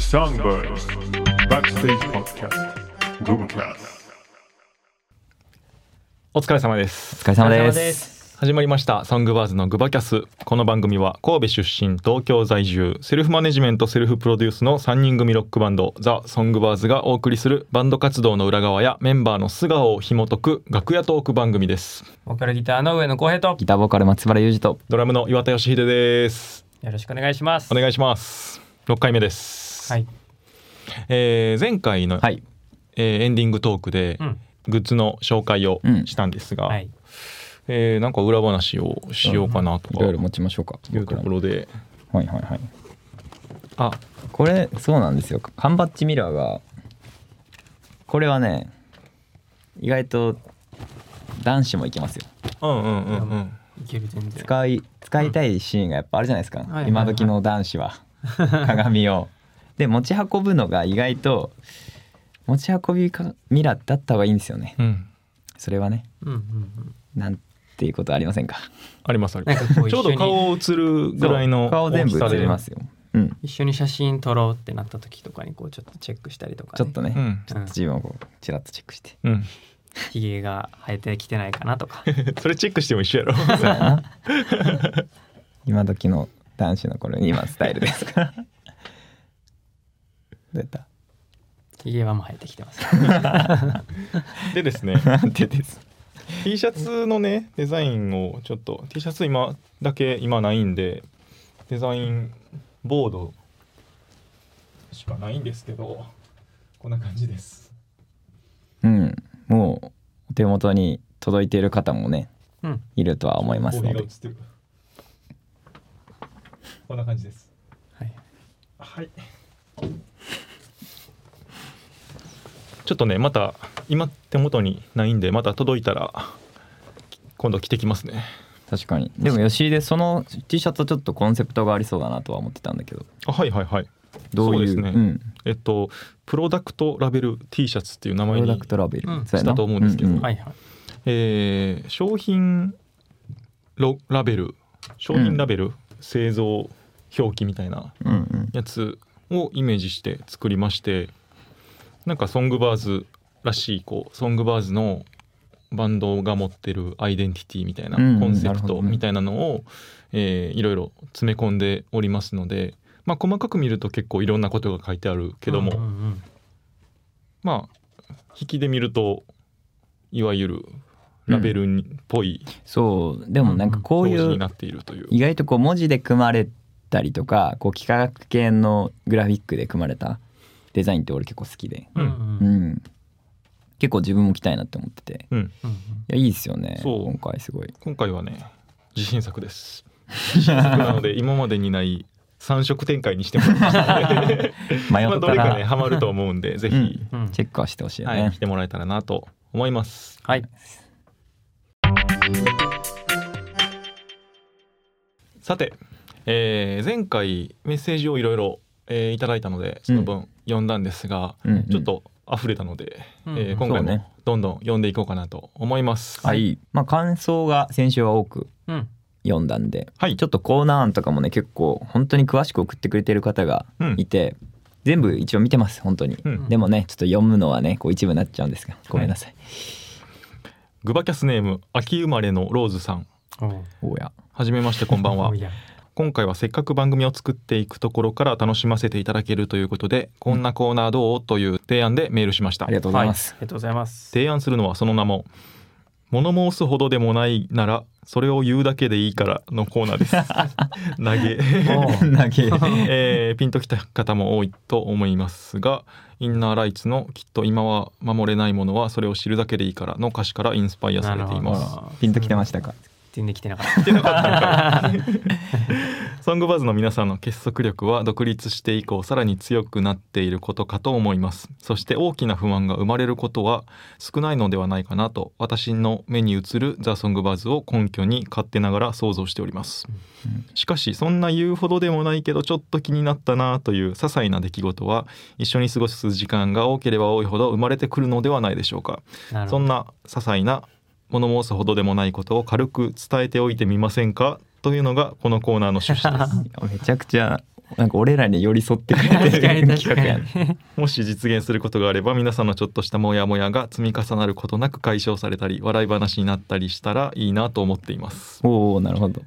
Songbirds Backstage Podcast グバキャス お疲れ様です。お疲れ様でお疲れ様です。始まりました。 Songbirds のグバキャス。この番組は神戸出身東京在住セルフマネジメントセルフプロデュースの3人組ロックバンド The Songbirds がお送りするバンド活動の裏側やメンバーの素顔を紐解く楽屋トーク番組です。ボーカルギターの上野浩平とギターボーカル松原裕二とドラムの岩田義秀です。よろしくお願いします。お願いします。6回目です、はい。えー前回の、はい。えーエンディングトークでうん。グッズの紹介をうんしたんですが、はい。えーなんか裏話をしようかなとかいろいろ持ちましょうか。いうところで。はいはいはい。あ。これそうなんですよ。缶バッジミラーがこれはね意外と男子もいけますよ。うんうんうんうん。いける全然。使い使いたいシーンがやっぱあるじゃないですか、はいはいはい。今時の男子は。鏡をで持ち運ぶのが意外と持ち運びかミラーだった方がいいんですよね。うん。それはね。うんうんうん。なんていうことありませんか？ありますあります。ちょうど顔映るぐらいの顔全部映りますよ。うん。一緒に写真撮ろうってなった時とかにこうちょっとチェックしたりとか、ね。ちょっとね、うん。ちょっと自分をこうチラッとチェックして。うん。ひげが生えてきてないかなとか。それチェックしても一緒やろ。今時の男子の頃に今スタイルですからどうやっはもう生えてきてます。でですね。なんてです。T シャツのねデザインをちょっと T シャツ今だけ今ないんでデザインボードしかないんですけどこんな感じです。うん。もうお手元に届いている方もねうん。いるとは思いますので。こんな感じです。はい。はいちょっとねまた今手元にないんでまた届いたら今度着てきますね。確かに。でも吉井でその T シャツはちょっとコンセプトがありそうだなとは思ってたんだけど。あはいはいはい。どういう？そうですね。ん、えっとプロダクトラベル T シャツっていう名前にプロダクトラベル、うん。そうやな。したと思うんですけど。んん。はいはい。えー商品ロラベル商品ラベル、製造表記みたいなうんうん。やつをイメージして作りましてなんかソングバーズらしいこうソングバーズのバンドが持ってるアイデンティティみたいなうんうんコンセプトみたいなのを、えーいろいろ詰め込んでおりますので、まあ、細かく見ると結構いろんなことが書いてあるけども、うんうんまあ引きで見るといわゆるラベルにっぽいそうでもなんかこういう表示になっているという。意外とこう文字で組まれたりとかこう幾何学系のグラフィックで組まれたデザインって俺結構好きで、うん。うん結構自分も着たいなって思ってて。うん、うんいやいいですよね。そう。今回すごい。今回はね自信作です。自信作なので 今までにない3色展開にしてもらいましたので。迷まあどれかねハマると思うんでぜひ、うん。うんチェックはしてほしいよはね、い、来てもらえたらなと思います。はい。さて、えー前回メッセージをいろいろえーいただいたのでその分読んだんですが、うんうん。ちょっと溢れたので、うんえー今回もどんどん読んでいこうかなと思います。はい。まあ感想が先週は多くうん。読んだんで、はい。ちょっとコーナー案とかもね結構本当に詳しく送ってくれてる方がいて、全部一応見てます本当に、うん。でもねちょっと読むのはねこう一部になっちゃうんですがごめんなさい、グバキャスネーム秋生まれのローズさん。おや。はじめましてこんばんは。おや今回はせっかく番組を作っていくところから楽しませていただけるということでこんなコーナーどう？という提案でメールしました。ありがとうございます、はありがとうございます。提案するのはその名も物申すほどでもないならそれを言うだけでいいからのコーナーです。投げ、投げ。えーピンときた方も多いと思いますがインナーライツのきっと今は守れないものはそれを知るだけでいいからの歌詞からインスパイアされています。ピンときてましたか？全然来てなかった。てなかった。のかソングバーズの皆さんの結束力は独立して以降さらに強くなっていることかと思います。そして大きな不安が生まれることは少ないのではないかなと私の目に映るザ・ソングバーズを根拠に勝手ながら想像しております。しかしそんな言うほどでもないけどちょっと気になったなという些細な出来事は一緒に過ごす時間が多ければ多いほど生まれてくるのではないでしょうか。そんな些細な物申すほどでもないことを軽く伝えておいてみませんか？というのがこのコーナーの趣旨です。めちゃくちゃなんか俺らに寄り添ってくれてる企画やもし実現することがあれば皆さんのちょっとしたモヤモヤが積み重なることなく解消されたり笑い話になったりしたらいいなと思っています。おおなるほど。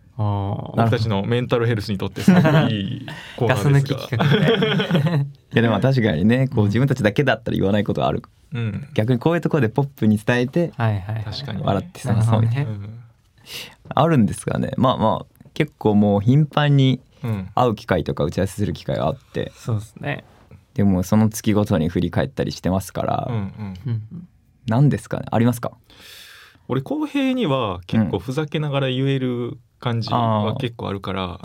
僕たちのメンタルヘルスにとってすごくいいコーナ ガス抜きーですがいやでも確かにねこう自分たちだけだったら言わないことがある。うん、逆にこういうところでポップに伝えてはいはいはい。確かに。笑ってなるさそうほどね。うんあるんですがね。まあまあ結構もう頻繁にうん。会う機会とか打ち合わせする機会があって。そうですね。でもその月ごとに振り返ったりしてますから、うんうん。うん何ですかね。ありますか？俺公平には結構ふざけながら言える感じは結構あるから、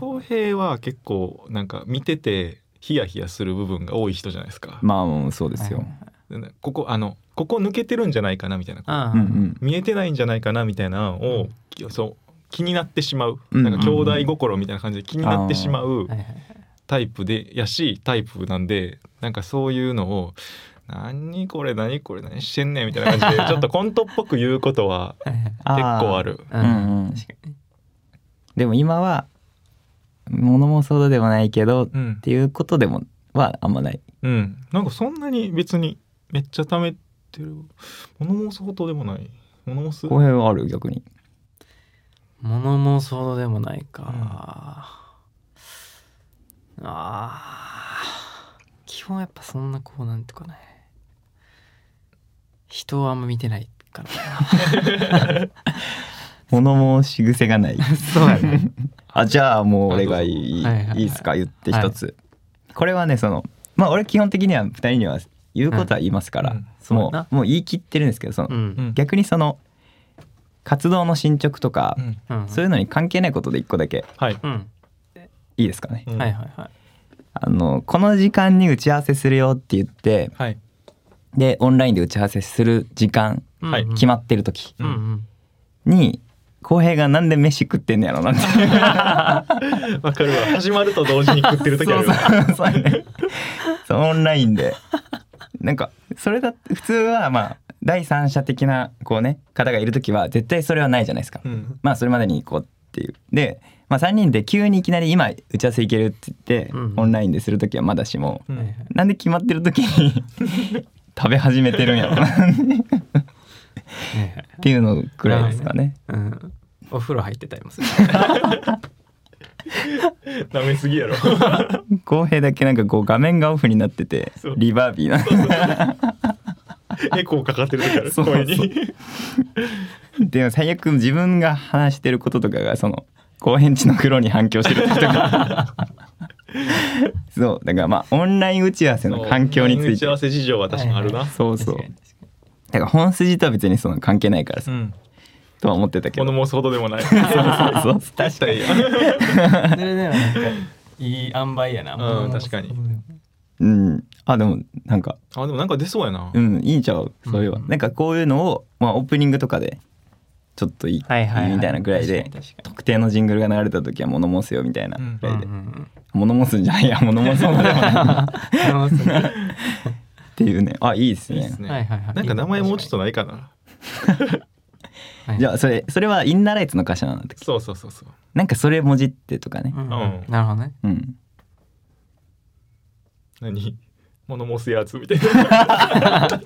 公平は結構なんか見ててヒヤヒヤする部分が多い人じゃないですか。まあそうですよ、ここあのここ抜けてるんじゃないかなみたいな。うんうん見えてないんじゃないかなみたいなのを、そう気になってしまう、うんなんか兄弟心みたいな感じで気になってしまうタイプでやしタイプなんでなんかそういうのを「何これ何これ何してんねん」みたいな感じで ちょっとコントっぽく言うことは結構ある。うんうん。うん。でも今は物申そうでもないけどっうん。ていうことでもはあんまない。うん、なんかそんなに別にめっちゃ貯めてる。物申すほどでもない。物申す公平はある逆に。物申すほどでもないか、あー。基本やっぱそんなこうなんていうかね。人をあんま見てないから 物申し癖がない。そうやね。あじゃあもう俺がいい、はいはいはい。いいですか？言って一つ、これはねそのまあ俺基本的には2人には言うことは言いますから、うん。うやな。うもう言い切ってるんですけどその、うん。うん。逆にその活動の進捗とか、そういうのに関係ないことで一個だけ。はい、うん。いいですかね、うん。はいはいはい。あのこの時間に打ち合わせするよって言ってはい。でオンラインで打ち合わせする時間はい。決まってる時うんうん。に浩平がなんで飯食ってんのやろな わかるわ。始まると同時に食ってる時あるよ。そう オンラインで。なんかそれだって普通はまあ第三者的なこうね方がいる時は絶対それはないじゃないですか、うん。まあそれまでに行こうっていう。で、まあ、3人で急にいきなり今打ち合わせ行けるって言って、うんオンラインでする時はまだしも、うん。なんで決まってる時に 食べ始めてるんやろなっていうのくらいですかね。うん。お風呂入ってたりもする。舐めすぎやろ。浩平だけなんかこう画面がオフになっててリバービーな。エコーかかってる時ある。そうそう。声に。でも最悪自分が話してることとかがその後編地の風呂に反響してる時とか。そう。だからまあオンライン打ち合わせの環境について。打ち合わせ事情は確かにあるな、そうそうだから本筋とは別にその関係ないからさ、うん。とは思ってたけど。物申すほどでもない。そうそうそう。確かに。に。それでもなんかいい塩梅やな。うん確かに。うん。あでもなんか。あでもなんか出そうやな、うんいいんちゃう？それは、うん。なんかこういうのを、まあ、オープニングとかでちょっといい,、はいはいはい。みたいなぐらいで特定のジングルが流れた時は物申すよみたいなぐらいで、うん。うん物申すんじゃないや。物申すものでもない。うんうんっていうね。あいいですね。いいですね、はいはいはい。なんか名前もうちょっとないかな。はいじゃあそれそれはインナーライツの歌詞なんだっけ？そうそうそうそう。なんかそれ文字ってとかね。うんなるほどね。うん。何？物申すやつみたいな。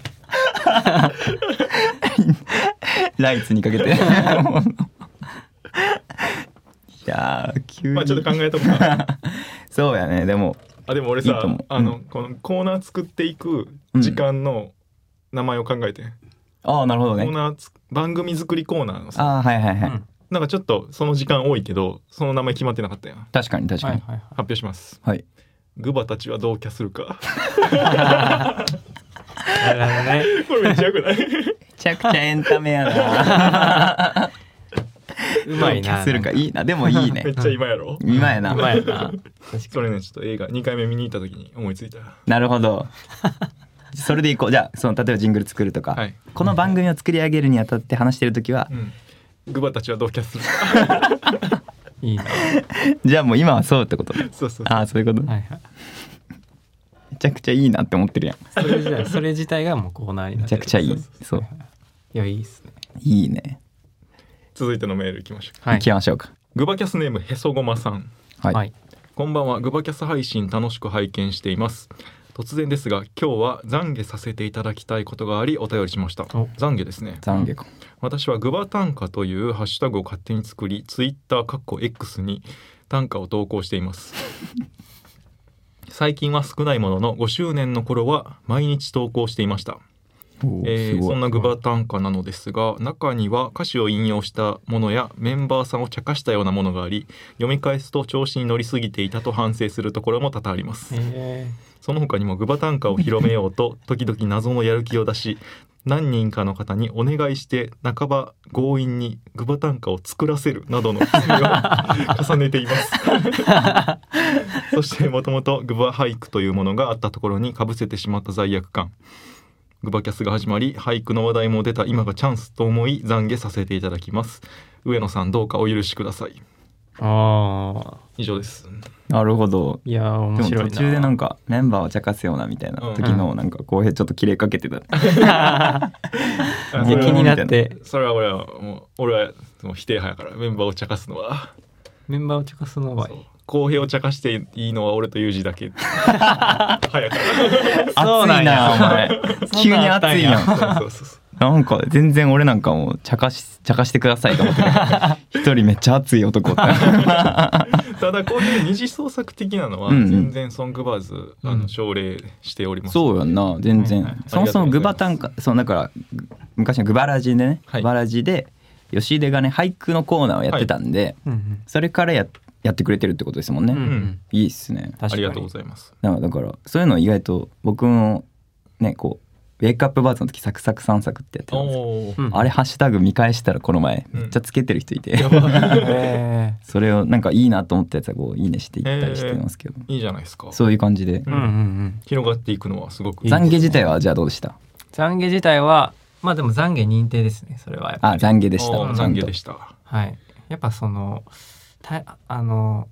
ライツにかけて。いやー急に、まあちょっと考えとこうか。そうやね。でもあでも俺さいいと思う。あの、うん。このコーナー作っていく時間の名前を考えて、ああなるほどね。コーナーつ番組作りコーナーのさ。ああはいはいはい、うん。なんかちょっとその時間多いけどその名前決まってなかったやん。発確かに確かに。はいはいはい。表します。はい、グバたちはどうキャするか。なるほどね。これめっちゃよくない？めちゃくちゃエンタメやなうまいなするかいいな。でもいいね。めっちゃ今やろ？今やな。うまいな。確かそれねちょっと映画2回目見に行った時に思いついた。なるほど。それでいこう。じゃあその例えばジングル作るとか、はい。この番組を作り上げるにあたって話してる時は、うん。グバたちはどうキャする。かにいいな。じゃあもう今はそうってことね。そうそうああそういうこと、はいはい。めちゃくちゃいいなって思ってるやん。それ自体それ自体がもうコーナーになめってる。ちゃくちゃいい。そう。いやいいっすね。いいね、続いてのメールいきましょう。はい。行きましょうか。グバキャスネームへそごまさん。はい、はい。こんばんは。グバキャス配信楽しく拝見しています。突然ですが今日は懺悔させていただきたいことがありお便りしました。お。懺悔ですね。懺悔か。私はグバ短歌というハッシュタグを勝手に作りツイッターかっこ X に短歌を投稿しています。最近は少ないものの5周年の頃は毎日投稿していましたえーそんなグバ短歌なのですが中には歌詞を引用したものやメンバーさんを茶化したようなものがあり読み返すと調子に乗りすぎていたと反省するところも多々あります。えその他にもグバ短歌を広めようと 時々謎のやる気を出し何人かの方にお願いして半ば強引にグバ短歌を作らせるなどの 罪を重ねています。そしてもともとグバ俳句というものがあったところにかぶせてしまった罪悪感グバキャスが始まり俳句の話題も出た今がチャンスと思い懺悔させていただきます。上野さんどうかお許しください。ー、ああ以上です。なるほど。いやー面白いな。途中でなんかメンバーを茶化すようなみたいな時のなんか浩平ちょっと切れかけてた、い や気になって。それは俺はもう俺はもう否定派やからメンバーを茶化すのは。メンバーを茶化すのは公平を茶化していいのは俺とユージだけ。早 かそう熱なお前。急に熱いやらんそうそうそう。なんか全然俺なんかもう茶化し茶化してくださいと思って。た一人めっちゃ熱い男って。ただこういう二次創作的なのは全然ソングバーズあうん。の奨励しております、そうやんな全然、はいはい。そもそもグバ短歌そうだからぐ昔のグバラジでね、はい。グバラジで吉出がね俳句のコーナーをやってたんで、うんうん。それからややってくれてるってことですもんね、うん。うんいいっすね。ありがとうございます。だからだからそういうの意外と僕もねこうウェイクアップバーズの時サクサク散策ってやってたんですあれハッシュタグ見返したらこの前うん。めっちゃつけてる人いて、それをなんかいいなと思ったやつはこういいねしていったりしてますけど、いいじゃないですか。そういう感じで。ーうんうんうん。広がっていくのはすごく。懺悔自体はじゃあどうでした？懺悔自体はまあでも懺悔認定ですねそれはやっぱあり懺悔でした懺悔でしたはいやっぱそのたあの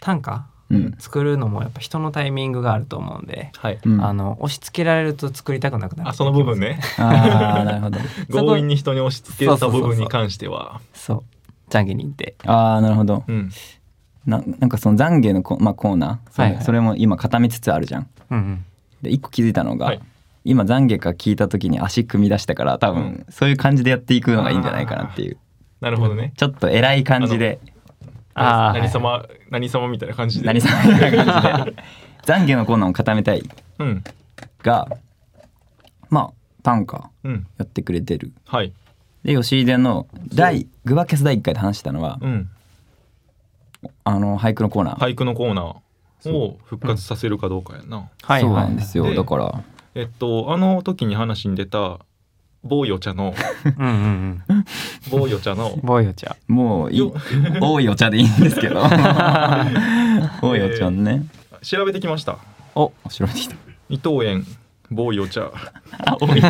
短歌うん。作るのもやっぱ人のタイミングがあると思うんで、はい。うん。あの押し付けられると作りたくなくなる。あその部分ね。ああ なるほど。強引に人に押し付けた部分に関しては。そう懺悔認定ああなるほど。うん。ななんかその懺悔のコ,、まあ、コーナー。それ,、はいはい。それも今固めつつあるじゃん。うんうん。で一個気づいたのが、はい。今懺悔か聞いた時に足組み出したから多分、そういう感じでやっていくのがいいんじゃないかなっていう。なるほどね。ちょっと偉い感じであー何様何様みたいな感じで。何さんみたいな感じで。懺悔のコーナーを固めたい。うん。がまあ短歌うん。やってくれてる。はい。で吉出の第グバキャス第1回で話したのは、うん。あの俳句のコーナー、俳句のコーナーを復活させるかどうかやな、はいそうなんですよ。でだから。えっとあの時に話に出た某よ茶の。うんうんうん。某よ茶の。ボーヨちゃんもういい。よ。多いお茶でいいんですけど。多いお茶ね。調べてきました。お調べてきた。伊藤園某よ茶。あ多い。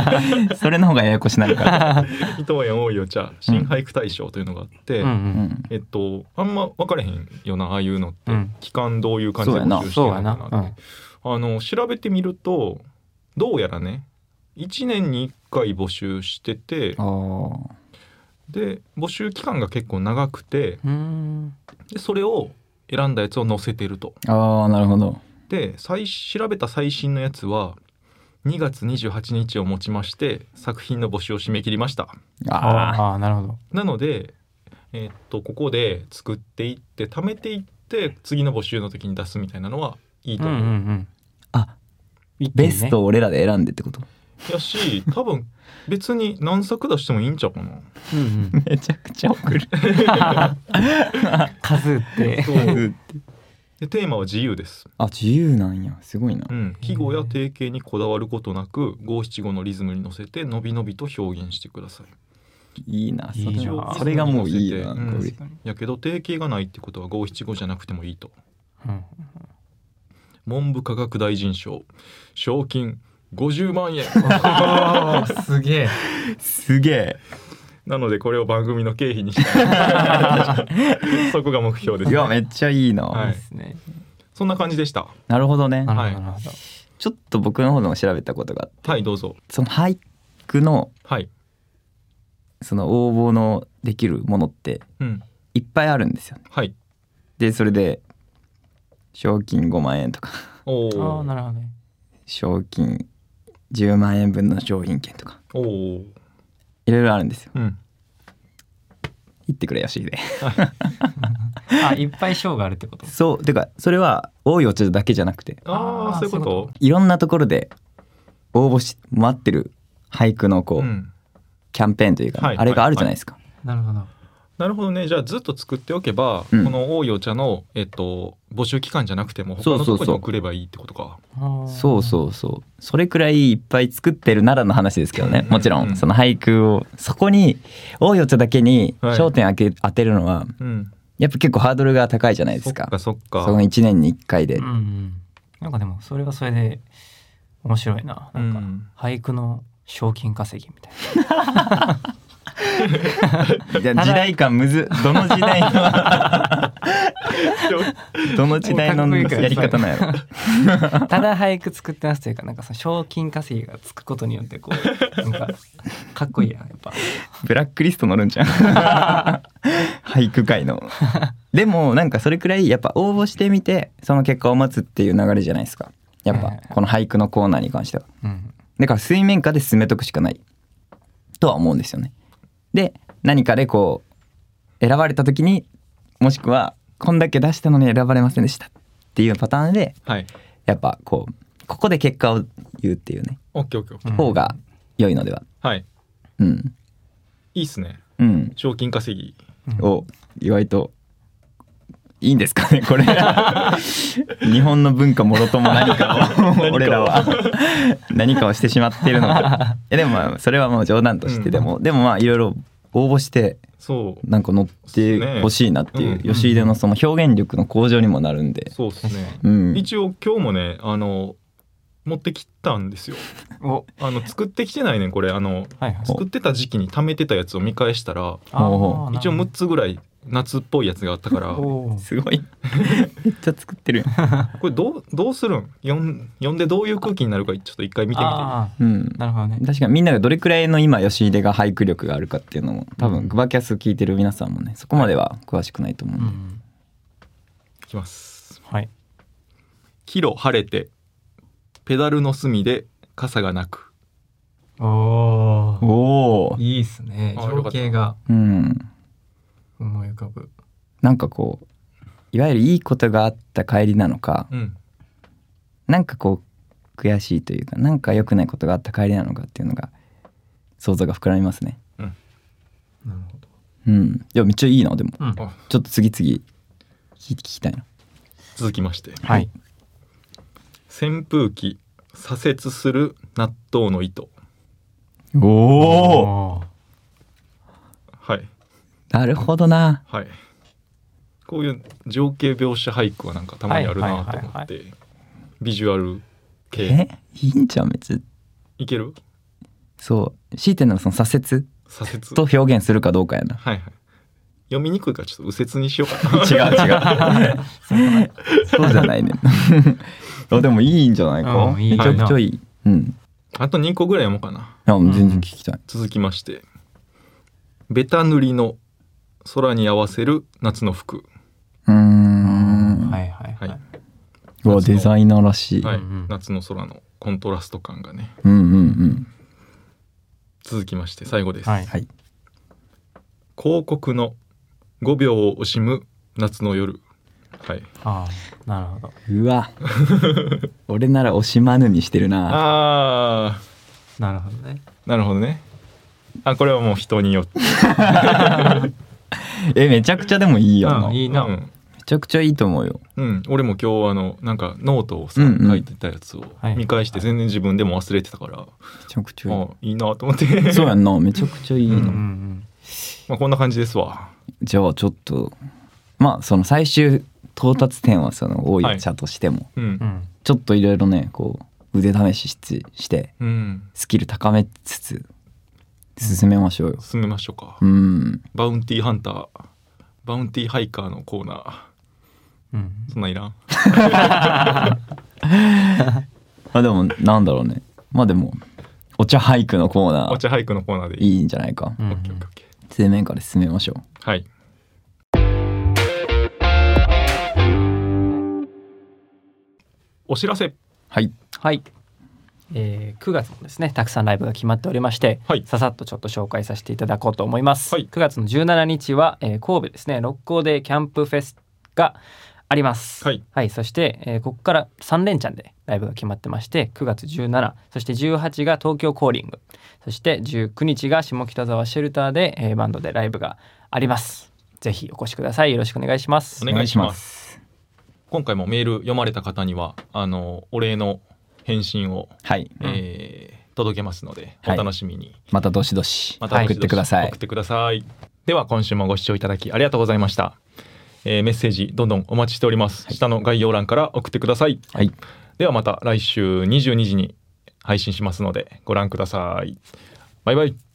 それの方がややこしなるから。伊藤園多いお茶新俳句大賞というのがあって、うん。ううん。んえっとあんま分かれへんよなああいうのって、うん。期間どういう感じで募集してるのかなって。そうやな。あの調べてみるとどうやらね1年に1回募集しててで募集期間が結構長くてうん。でそれを選んだやつを載せてると。あーなるほど。で最調べた最新のやつは2月28日をもちまして作品の募集を締め切りました。あああなるほど。なので、えーっとここで作っていって貯めていって次の募集の時に出すみたいなのはいいとう。んう思う。んうん。あベストを俺らで選んでってこと？やし多分別に何作出してもいいんちゃうかな。うんうん。めちゃくちゃ送る。数って。そうでテーマは自由です、あ自由なんや。すごいな。うん、季語や定型にこだわることなく五七五のリズムに乗せてのびのびと表現してください。いいなそいいれな。それがもういいなうん。やけど定型がないってことは五七五じゃなくてもいいと。うん。文部科学大臣賞。賞金50万円。すげえ。すげえ。なのでこれを番組の経費にしたい そこが目標です、いやめっちゃいいな、はい。ですね。そんな感じでした？なるほどね。なるほはい。どなるほど。ちょっと僕の方でも調べたことがあって。はいどうぞ。その俳句のはい。その応募のできるものってうん。いっぱいあるんですよはい。でそれで賞金5万円とか。おああおなるほどね。賞金10万円分の商品券とか。いろいろあるんですよ。うん。言ってくれよしで。あいっぱい賞があるってこと？そうてかそれは多いお茶だけじゃなくて。ああそういうこと？いろんなところで応募し待ってる俳句のこう、うん。キャンペーンというか、はい。あれがあるじゃないですか、なるほどなるほどね。じゃあずっと作っておけば、うん。この多いお茶の、えっと、募集期間じゃなくても他のそうそう。そうとこに送ればいいってことか。そうそうそう。それくらいいっぱい作ってるならの話ですけどね。もちろうん。んその俳句をそこに多いお茶だけにはい。焦点当て当てるのはうん。やっぱ結構ハードルが高いじゃないでそっすかかそっか。その1年に1回で。うんうん。なんかでもそれはそれで面白いな。なんかうん。俳句の賞金稼ぎみたいな いや時代感むず。どの時代の。どの時代のやり方なんやろ。ただ俳句作ってますというかなんかその賞金稼ぎがつくことによってこうなんかかっこいいやんやっぱ。ブラックリスト乗るんじゃん俳句界の。でもなんかそれくらいやっぱ応募してみてその結果を待つっていう流れじゃないですか。やっぱええこの俳句のコーナーに関しては。うん。だから水面下で進めとくしかない。とは思うんですよねで何かでこう選ばれた時にもしくはこんだけ出したのに選ばれませんでしたっていうパターンではい。やっぱこうここで結果を言うっていうね。オッケーオッケーオッケー。うん。方が良いのでは。はい。うん。いいっすね。うん。賞金稼ぎ。を意外といいんですかね これ。日本の文化もろとも何かを俺らは。何かをしてしまっているのか。えでもまあそれはもう冗談としてでも、でもまあいろいろ応募してそう。なんか乗ってほしいなっていう、ね。うん吉出のその表現力の向上にもなるんで、そうっすね。うん、一応今日もねあの持ってきたんですよ。お。あの作ってきてないねんこれ。あのはいはい。作ってた時期に貯めてたやつを見返したら一応6つぐらい夏っぽいやつがあったから。すごい。めっちゃ作ってる、れどうどうするん？読ん読んでどういう空気になるかちょっと一回見てみて。あうん。ー、なるほどね。確かにみんながどれくらいの今吉出が俳句力があるかっていうのも多うん。分グバキャス聞いてる皆さんもねそこまでは詳しくないと思うんで、うん。いきます。はい。キロ晴れてペダルの隅で傘がなく。おおおおいいっすね。情景が。うん思い浮かぶ。なんかこういわゆるいいことがあった帰りなのかうん。なんかこう悔しいというかなんか良くないことがあった帰りなのかっていうのが想像が膨らみますね。なるほど。うん。いやめっちゃいいなでも。うん。あちょっと次々聞きたいな。続きまして。はい。扇風機左折する納豆の糸。おおはいなるほどな。はい。こういう情景描写俳句はなんかたまにあるなと思はいはいはいってビジュアル系。え？いいんじゃんめっちゃいける？そう。強いてのはその左折？左折？と表現するかどうかやな。はいはい。読みにくいからちょっと右折にしようかな。違う違う。そうじゃないねあ でもいいんじゃないか？めちゃくちゃいい。うん。あと2個ぐらい読もうかな。あもう全然聞きたい。続きまして。ベタ塗りの空に合わせる夏の服。うーん。はいはいははい。い、うわデザイナーらしい、はい、夏の空のコントラスト感がね。うんうんうん。続きまして最後です、はい。はい。広告の5秒を惜しむ夏の夜。はい。ああなるほど。うわ。俺なら惜しまぬにしてるな。あなるほどね。ーなるほどね。あこれはもう人によって えめちゃくちゃでもいいよな、めうんいいな、うん、ちゃくちゃいいと思うよ。うん、俺も今日あのなんかノートをさ、うんうん。書いてたやつをはい。見返して全然自分でも忘れてたから、めちゃくちゃいい。あいいなと思って。そうやんな。めちゃくちゃいいの、うんうんうん。まあこんな感じですわ。じゃあちょっとまあその最終到達点はその多い茶としても、うんうん。うん。ちょっといろいろねこう腕試しししてうん。スキル高めつつ進めましょうよ。進めましょうか、うん。バウンティーハンター。バウンティーハイカーのコーナー。うん。そんなんいらん？あでもなんだろうね。まあでもお茶俳句のコーナー。お茶俳句のコーナーでいい。いいんじゃないか。うんオッケーオッケー。オッケー水面下で進めましょう。はい。お知らせ。はい。はい、えー9月もですねたくさんライブが決まっておりまして、はい。ささっとちょっと紹介させていただこうと思います、はい。9月の17日は、えー神戸ですね六甲でキャンプフェスがあります。はい、そして、えーここから3連チャンでライブが決まってまして9月17そして18が東京コーリングそして19日が下北沢シェルターで、えーバンドでライブがあります。ぜひお越しください。よろしくお願いします。お願いします。今回もメール読まれた方にはあのお礼の返信を、はい。えー届けますのでおはい。楽しみに、またどしどしまた送ってください。送ってください。では今週もご視聴いただきありがとうございました、えーメッセージどんどんお待ちしております、下の概要欄から送ってください。はい。ではまた来週22時に配信しますのでご覧ください。バイバイ